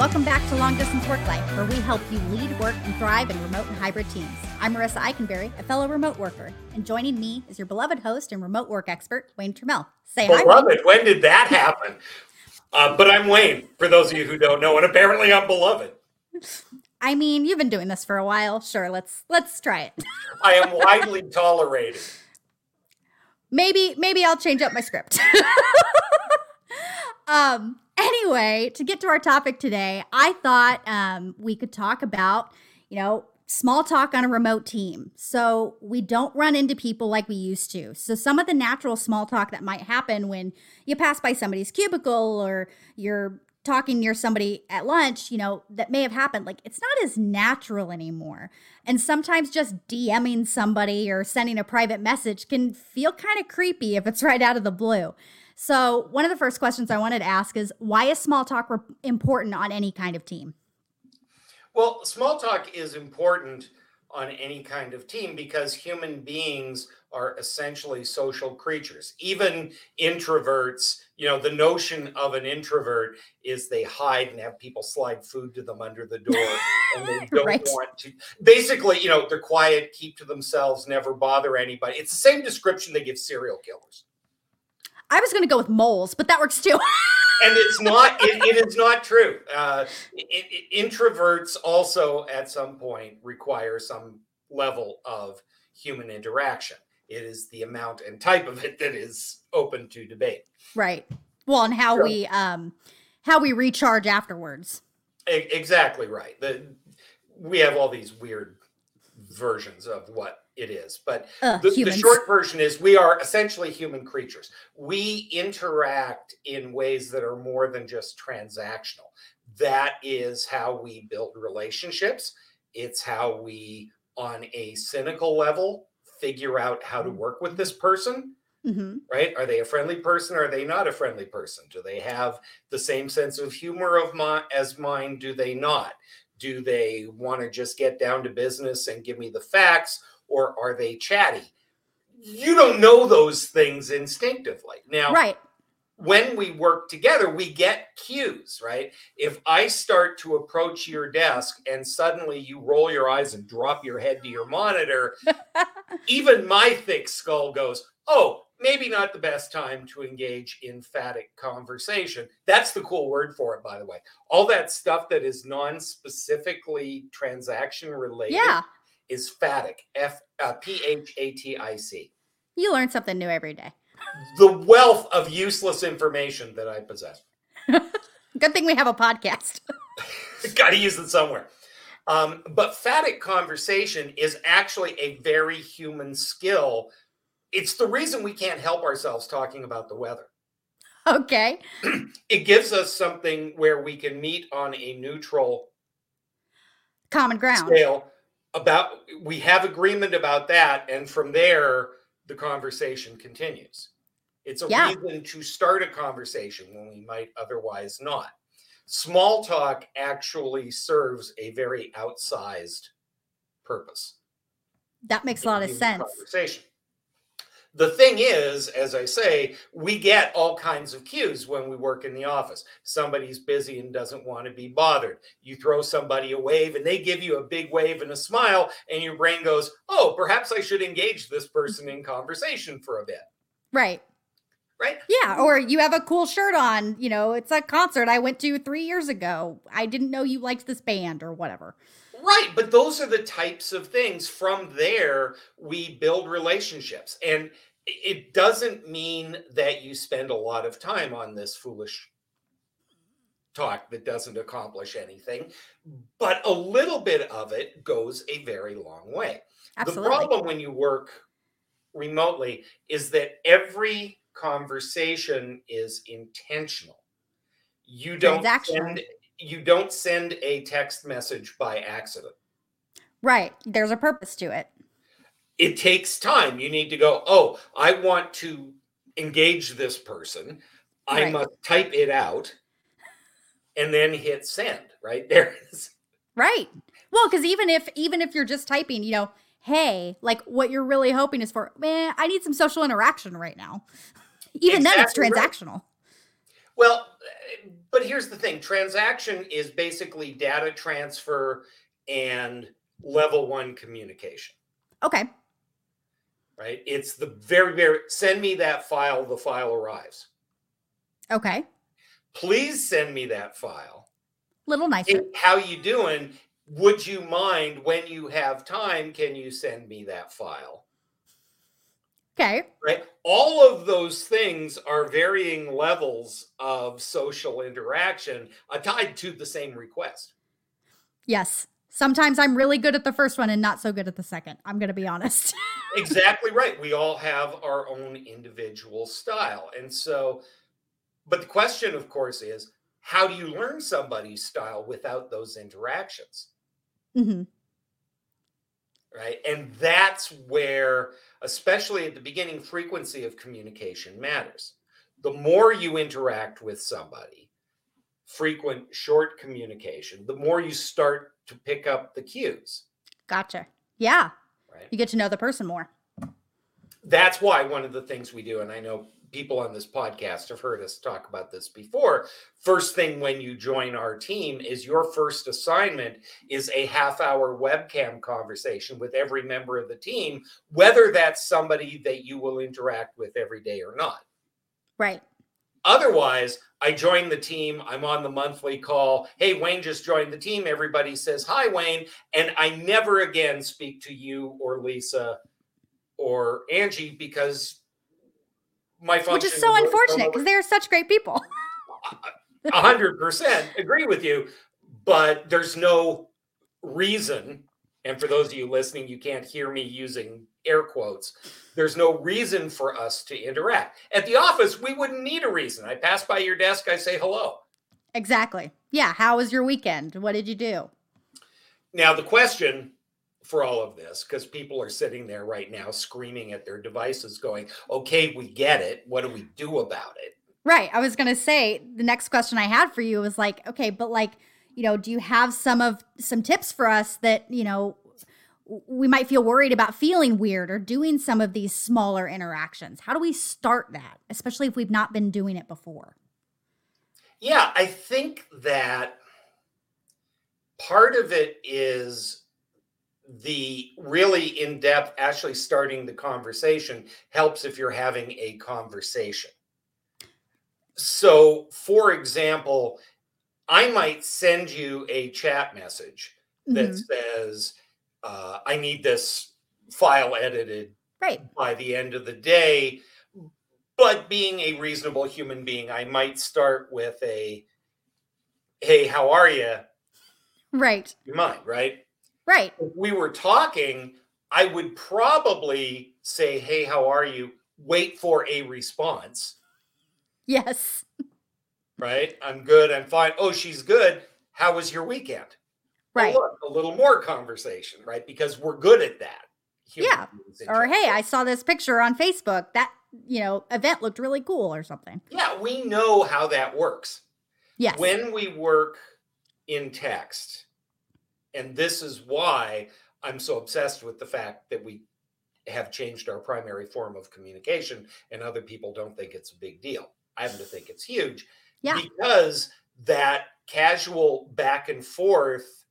Welcome back to Long Distance Work Life, where we help you lead, work, and thrive in remote and hybrid teams. I'm Marisa Eikenberry, a fellow remote worker, and joining me is your beloved host and remote work expert, Wayne Turmel. Say hi. Beloved, when did that happen? Uh, but I'm Wayne, for those of you who don't know, and apparently I'm beloved. I mean, you've been doing this for a while. Sure, let's let's try it. I am widely tolerated. Maybe maybe I'll change up my script. um anyway, to get to our topic today, I thought um, we could talk about, you know, small talk on a remote team. So we don't run into people like we used to. So some of the natural small talk that might happen when you pass by somebody's cubicle or you're talking near somebody at lunch, you know, that may have happened, like it's not as natural anymore. And sometimes just DMing somebody or sending a private message can feel kind of creepy if it's right out of the blue. So, one of the first questions I wanted to ask is why is small talk re- important on any kind of team? Well, small talk is important on any kind of team because human beings are essentially social creatures. Even introverts, you know, the notion of an introvert is they hide and have people slide food to them under the door and they don't right. want to. Basically, you know, they're quiet, keep to themselves, never bother anybody. It's the same description they give serial killers. I was going to go with moles, but that works too. and it's not. It, it is not true. Uh, it, it, introverts also, at some point, require some level of human interaction. It is the amount and type of it that is open to debate. Right. Well, and how we um how we recharge afterwards. Exactly right. The, we have all these weird versions of what it is. But uh, the, the, short version is we are essentially human creatures. We interact in ways that are more than just transactional. That is how we build relationships. It's how we, on a cynical level, figure out how to work with this person. Mm-hmm. Right? Are they a friendly person? Or are they not a friendly person? Do they have the same sense of humor of my, as mine? Do they not? Do they want to just get down to business and give me the facts, or are they chatty? You don't know those things instinctively. Now, right. When we work together, we get cues, right? If I start to approach your desk and suddenly you roll your eyes and drop your head to your monitor, even my thick skull goes, Oh, maybe not the best time to engage in phatic conversation. That's the cool word for it, by the way. All that stuff that is non-specifically transaction related yeah. Is phatic. F uh, P H A T I C. You learn something new every day. The wealth of useless information that I possess. Good thing we have a podcast. Got to use it somewhere. Um, but phatic conversation is actually a very human skill it's the reason we can't help ourselves talking about the weather. Okay. it gives us something where we can meet on a neutral common ground scale about we have agreement about that and from there the conversation continues. It's a yeah. reason to start a conversation when we might otherwise not. Small talk actually serves a very outsized purpose. That makes a lot of sense. Conversation. The thing is, as I say, we get all kinds of cues when we work in the office. Somebody's busy and doesn't want to be bothered. You throw somebody a wave and they give you a big wave and a smile, and your brain goes, Oh, perhaps I should engage this person in conversation for a bit. Right. Right? Yeah. Or you have a cool shirt on. You know, it's a concert I went to three years ago. I didn't know you liked this band or whatever. Right, but those are the types of things. From there, we build relationships. And it doesn't mean that you spend a lot of time on this foolish talk that doesn't accomplish anything, but a little bit of it goes a very long way. Absolutely. The problem when you work remotely is that every conversation is intentional. You don't send you don't send a text message by accident. Right. There's a purpose to it. It takes time. You need to go, oh, I want to engage this person. I right. must type it out and then hit send. Right there is. Right. Well, because even if even if you're just typing, you know, hey, like what you're really hoping is for, man, I need some social interaction right now. Even exactly then, it's transactional. Right. Well, but here's the thing transaction is basically data transfer and level one communication. Okay. Right? It's the very, very send me that file, the file arrives. Okay. Please send me that file. Little nicer. Hey, how you doing? Would you mind when you have time? Can you send me that file? Okay. Right. All of those things are varying levels of social interaction uh, tied to the same request. Yes. Sometimes I'm really good at the first one and not so good at the second. I'm going to be honest. exactly right. We all have our own individual style. And so, but the question, of course, is how do you learn somebody's style without those interactions? Mm-hmm. Right. And that's where, especially at the beginning, frequency of communication matters. The more you interact with somebody, frequent, short communication, the more you start to pick up the cues. Gotcha. Yeah. Right. You get to know the person more. That's why one of the things we do, and I know people on this podcast have heard us talk about this before. First thing when you join our team is your first assignment is a half hour webcam conversation with every member of the team, whether that's somebody that you will interact with every day or not. Right. Otherwise, I join the team. I'm on the monthly call. Hey, Wayne just joined the team. Everybody says, Hi, Wayne. And I never again speak to you or Lisa or Angie because my function. Which is so unfortunate because they're such great people. A hundred percent agree with you, but there's no reason. And for those of you listening, you can't hear me using air quotes. There's no reason for us to interact. At the office, we wouldn't need a reason. I pass by your desk, I say hello. Exactly. Yeah. How was your weekend? What did you do? Now, the question for all of this because people are sitting there right now screaming at their devices going okay we get it. What do we do about it? Right. I was going to say the next question i had for you was like okay but like you know do you have some of some tips for us that you know we might feel worried about feeling weird or doing some of these smaller interactions? How do we start that especially if we've not been doing it before? Yeah i think that part of it is the really in depth, actually starting the conversation helps if you're having a conversation. So, for example, I might send you a chat message that mm-hmm. says, uh, I need this file edited right. by the end of the day. But being a reasonable human being, I might start with a, Hey, how are you? Right. You might, right? Right. If we were talking, I would probably say, Hey, how are you? Wait for a response. Yes. Right? I'm good. I'm fine. Oh, she's good. How was your weekend? Right. Oh, look, a little more conversation, right? Because we're good at that. Yeah. Or hey, I saw this picture on Facebook. That, you know, event looked really cool or something. Yeah, we know how that works. Yes. When we work in text, and this is why I'm so obsessed with the fact that we have changed our primary form of communication and other people don't think it's a big deal. I happen to think it's huge. Yeah. Because that casual back and forth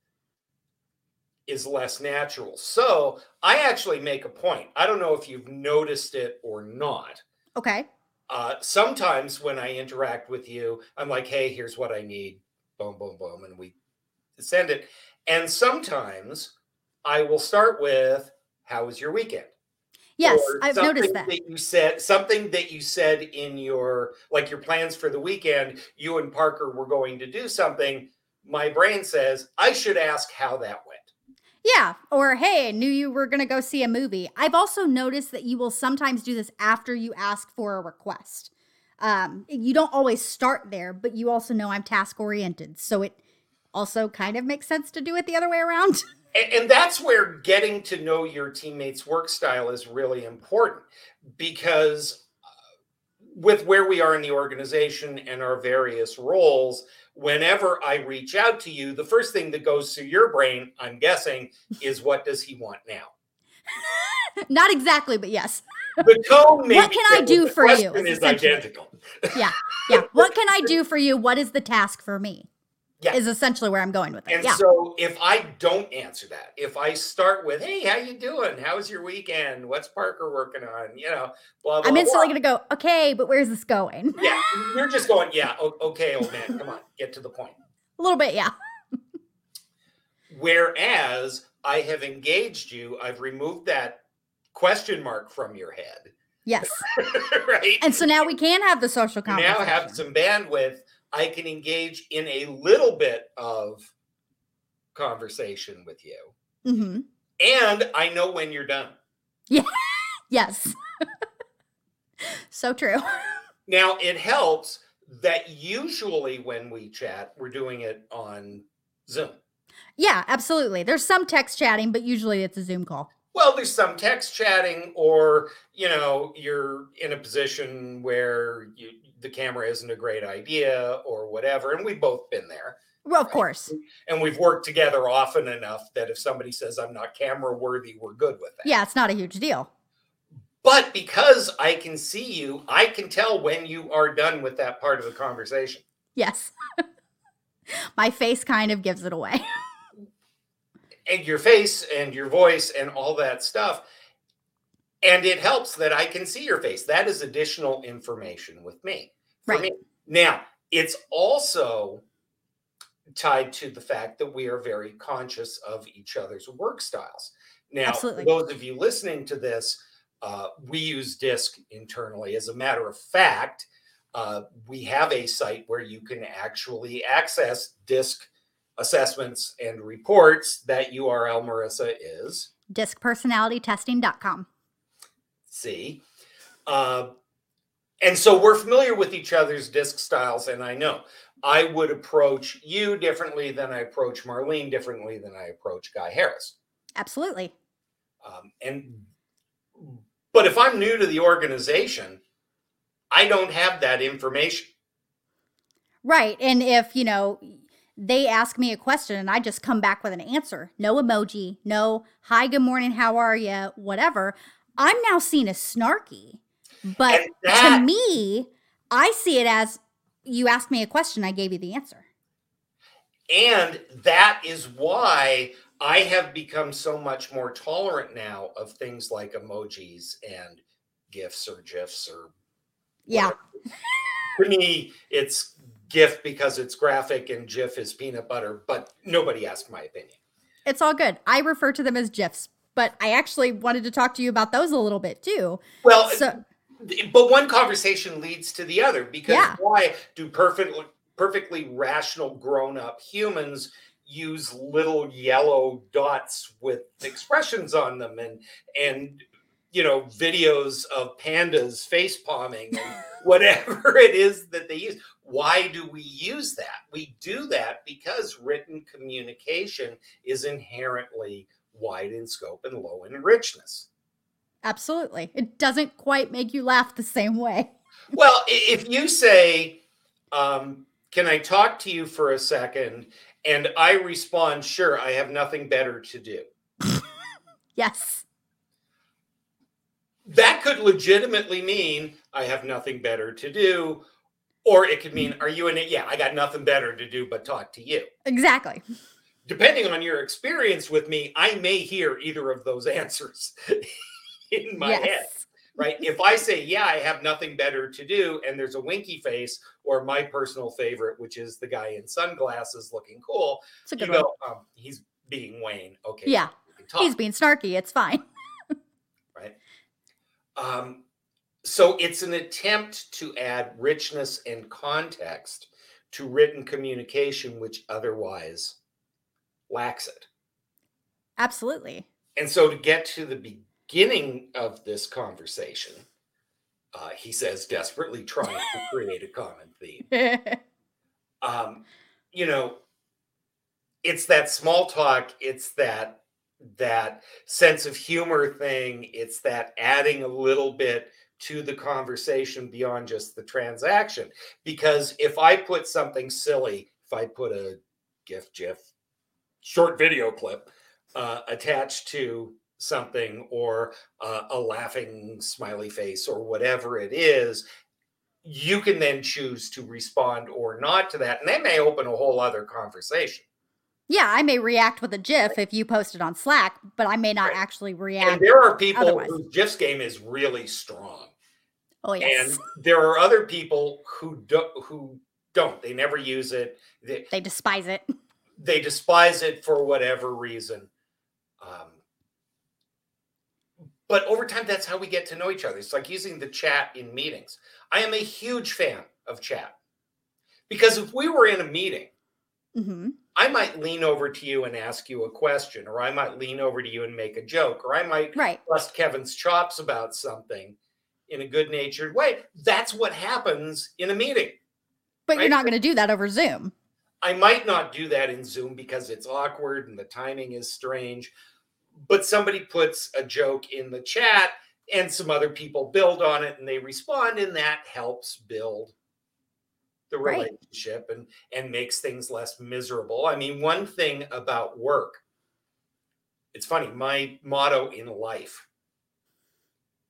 is less natural. So I actually make a point. I don't know if you've noticed it or not. Okay. Uh, sometimes when I interact with you, I'm like, hey, here's what I need. Boom, boom, boom. And we send it. And sometimes I will start with, How was your weekend? Yes, I've noticed that. that. You said something that you said in your like your plans for the weekend, you and Parker were going to do something. My brain says, I should ask how that went. Yeah. Or, hey, I knew you were going to go see a movie. I've also noticed that you will sometimes do this after you ask for a request. Um, you don't always start there, but you also know I'm task oriented. So it also kind of makes sense to do it the other way around. And, that's where getting to know your teammates' work style is really important because uh, with where we are in the organization and our various roles, whenever I reach out to you, the first thing that goes through your brain, I'm guessing, is what does he want now? Not exactly, but yes. The tone What can I do for you? Is identical. yeah. Yeah. What can I do for you? What is the task for me? Yeah. Is essentially where I'm going with it. And yeah. so if I don't answer that, if I start with, "Hey, how you doing? How's your weekend? What's Parker working on?" You know, blah blah. I'm instantly going to go, "Okay, but where's this going?" Yeah, you're just going, "Yeah, okay, old man, come on, get to the point." A little bit, yeah. Whereas I have engaged you, I've removed that question mark from your head. Yes. right. And so now we can have the social conversation. Now have some bandwidth. I can engage in a little bit of conversation with you. Mm-hmm. And I know when you're done. Yeah. yes. so true. Now it helps that usually when we chat, we're doing it on Zoom. Yeah, absolutely. There's some text chatting, but usually it's a Zoom call. Well, there's some text chatting, or you know, you're in a position where you, the camera isn't a great idea, or whatever. And we've both been there. Well, of right? course. And we've worked together often enough that if somebody says I'm not camera worthy, we're good with that. Yeah, it's not a huge deal. But because I can see you, I can tell when you are done with that part of the conversation. Yes. My face kind of gives it away. and your face and your voice and all that stuff. And it helps that I can see your face. That is additional information with me. right. Me. Now, it's also tied to the fact that we are very conscious of each other's work styles. Now, Absolutely. those of you listening to this, uh, we use DISC internally. As a matter of fact, uh, we have a site where you can actually access DISC assessments and reports. That URL, Marisa, is discpersonalitytesting.com. See. Uh, and so we're familiar with each other's disc styles. And I know I would approach you differently than I approach Marlene, differently than I approach Guy Harris. Absolutely. Um, and but if I'm new to the organization, I don't have that information. Right. And if, you know, they ask me a question and I just come back with an answer. No emoji, no hi, good morning, how are you, whatever. I'm now seen as snarky. But that, to me, I see it as you asked me a question, I gave you the answer. And that is why I have become so much more tolerant now of things like emojis and GIFs or GIFs or yeah. For me, it's GIF because it's graphic and GIF is peanut butter, but nobody asked my opinion. It's all good. I refer to them as GIFs, but I actually wanted to talk to you about those a little bit too. Well, so, but one conversation leads to the other because yeah. why do perfectly perfectly rational grown up humans use little yellow dots with expressions on them and and you know videos of pandas face palming and whatever it is that they use why do we use that we do that because written communication is inherently wide in scope and low in richness absolutely it doesn't quite make you laugh the same way well if you say um, can i talk to you for a second and i respond sure i have nothing better to do yes that could legitimately mean I have nothing better to do. Or it could mean, are you in it? Yeah, I got nothing better to do but talk to you. Exactly. Depending on your experience with me, I may hear either of those answers in my yes. head. Right. If I say, yeah, I have nothing better to do, and there's a winky face, or my personal favorite, which is the guy in sunglasses looking cool, it's a good you go, um, he's being Wayne. Okay. Yeah. He's being snarky. It's fine. Right. Um, so it's an attempt to add richness and context to written communication, which otherwise lacks it. Absolutely. And so to get to the beginning of this conversation, uh, he says, desperately trying to create a common theme. um, you know, it's that small talk, it's that that sense of humor thing. It's that adding a little bit to the conversation beyond just the transaction. Because if I put something silly, if I put a GIF, GIF, short video clip uh, attached to something or uh, a laughing smiley face or whatever it is, you can then choose to respond or not to that. And that may open a whole other conversation. Yeah, I may react with a GIF if you post it on Slack, but I may not right. actually react. And there are people otherwise. whose GIFs game is really strong. Oh yes. And there are other people who do who don't. They never use it. They, they despise it. They despise it for whatever reason. Um, but over time, that's how we get to know each other. It's like using the chat in meetings. I am a huge fan of chat because if we were in a meeting, mm-hmm. I might lean over to you and ask you a question, or I might lean over to you and make a joke, or I might right. bust Kevin's chops about something in a good natured way. That's what happens in a meeting. But right? you're not going to do that over Zoom. I might not do that in Zoom because it's awkward and the timing is strange but somebody puts a joke in the chat and some other people build on it and they respond and that helps build the relationship right. and and makes things less miserable. I mean one thing about work it's funny my motto in life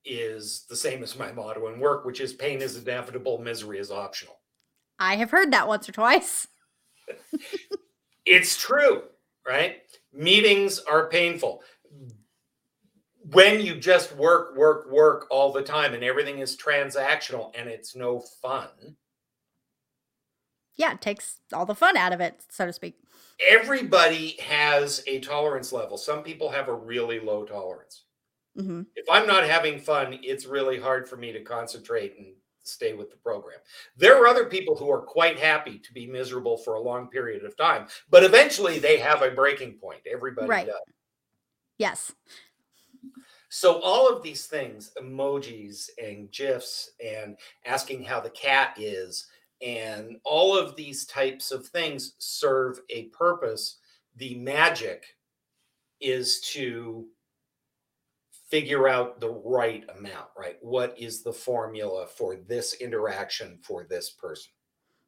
is the same as my motto in work which is pain is inevitable misery is optional. I have heard that once or twice it's true right meetings are painful when you just work, work, work all the time and everything is transactional and it's no fun. Yeah, it takes all the fun out of it, so to speak. Everybody has a tolerance level. Some people have a really low tolerance. Mm-hmm. If I'm not having fun, it's really hard for me to concentrate and stay with the program. There are other people who are quite happy to be miserable for a long period of time, but eventually they have a breaking point. Everybody right. does. Yes. So all of these things, emojis and GIFs and asking how the cat is, and all of these types of things serve a purpose. The magic is to figure out the right amount, right? What is the formula for this interaction for this person?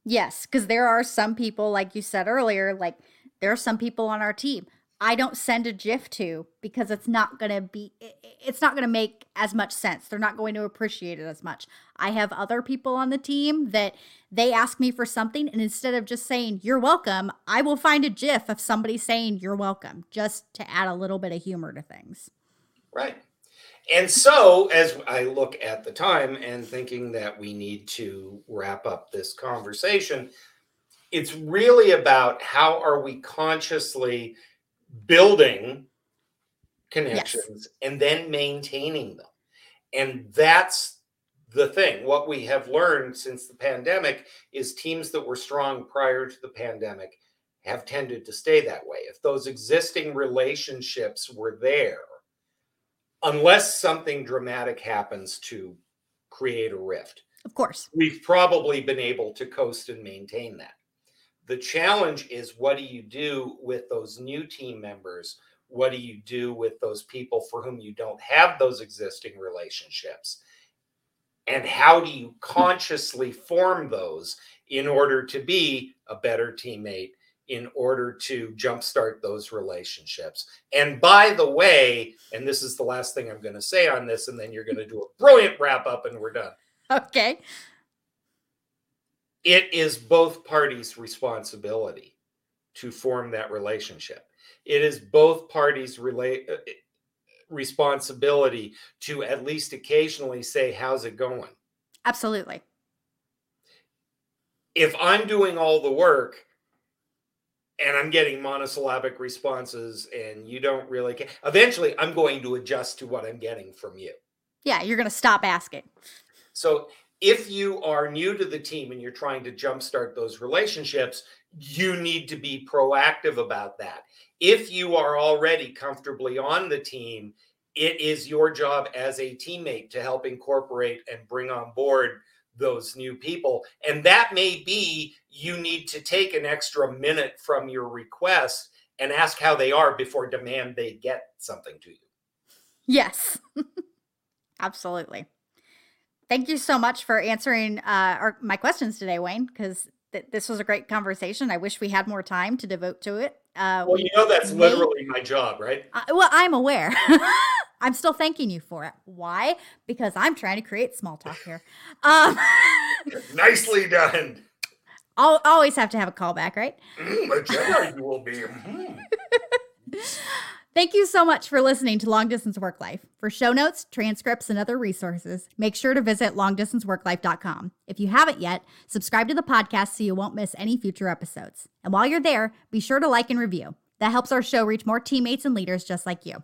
Yes, because there are some people, like you said earlier, like there are some people on our team I don't send a GIF to because it's not going to be, it's not going to make as much sense. They're not going to appreciate it as much. I have other people on the team that they ask me for something, and instead of just saying, you're welcome, I will find a GIF of somebody saying, you're welcome, just to add a little bit of humor to things. Right. And so, as I look at the time and thinking that we need to wrap up this conversation, it's really about how are we consciously building connections yes. and then maintaining them. And that's the thing. What we have learned since the pandemic is teams that were strong prior to the pandemic have tended to stay that way. If those existing relationships were there, unless something dramatic happens to create a rift, of course, we've probably been able to coast and maintain that. The challenge is what do you do with those new team members? What do you do with those people for whom you don't have those existing relationships? And how do you consciously form those in order to be a better teammate, in order to jumpstart those relationships? And by the way, and this is the last thing I'm going to say on this, and then you're going to do a brilliant wrap up and we're done. Okay it is both parties' responsibility to form that relationship. It is both parties' relate uh, responsibility to at least occasionally say, "How's it going?" Absolutely. If I'm doing all the work and I'm getting monosyllabic responses and you don't really care, eventually I'm going to adjust to what I'm getting from you. Yeah, you're going to stop asking. So if you are new to the team and you're trying to jumpstart those relationships, you need to be proactive about that. If you are already comfortably on the team, it is your job as a teammate to help incorporate and bring on board those new people. And that may be you need to take an extra minute from your request and ask how they are before demand they get something to you. Yes. Absolutely thank you so much for answering uh, our, my questions today, Wayne, because th- this was a great conversation. I wish we had more time to devote to it. Uh, well, you know, that's literally my job, right? Uh, well, I'm aware. I'm still thanking you for it. Why? Because I'm trying to create small talk here. Um, Nicely done. I'll always have to have a callback, right? Mm, a Jedi you will be. Mm. Thank you so much for listening to Long Distance Work Life. For show notes, transcripts, and other resources, make sure to visit longdistanceworklife.com. If you haven't yet, subscribe to the podcast so you won't miss any future episodes. And while you're there, be sure to like and review. That helps our show reach more teammates and leaders just like you.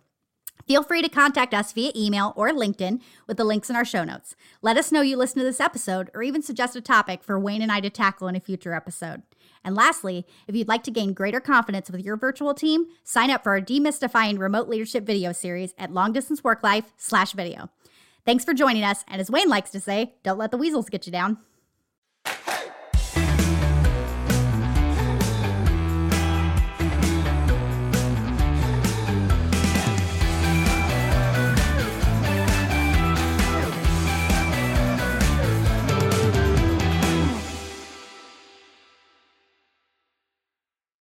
Feel free to contact us via email or LinkedIn with the links in our show notes. Let us know you listened to this episode or even suggest a topic for Wayne and I to tackle in a future episode. And lastly, if you'd like to gain greater confidence with your virtual team, sign up for our Demystifying Remote Leadership video series at longdistanceworklife slash video. Thanks for joining us, and as Wayne likes to say, don't let the weasels get you down.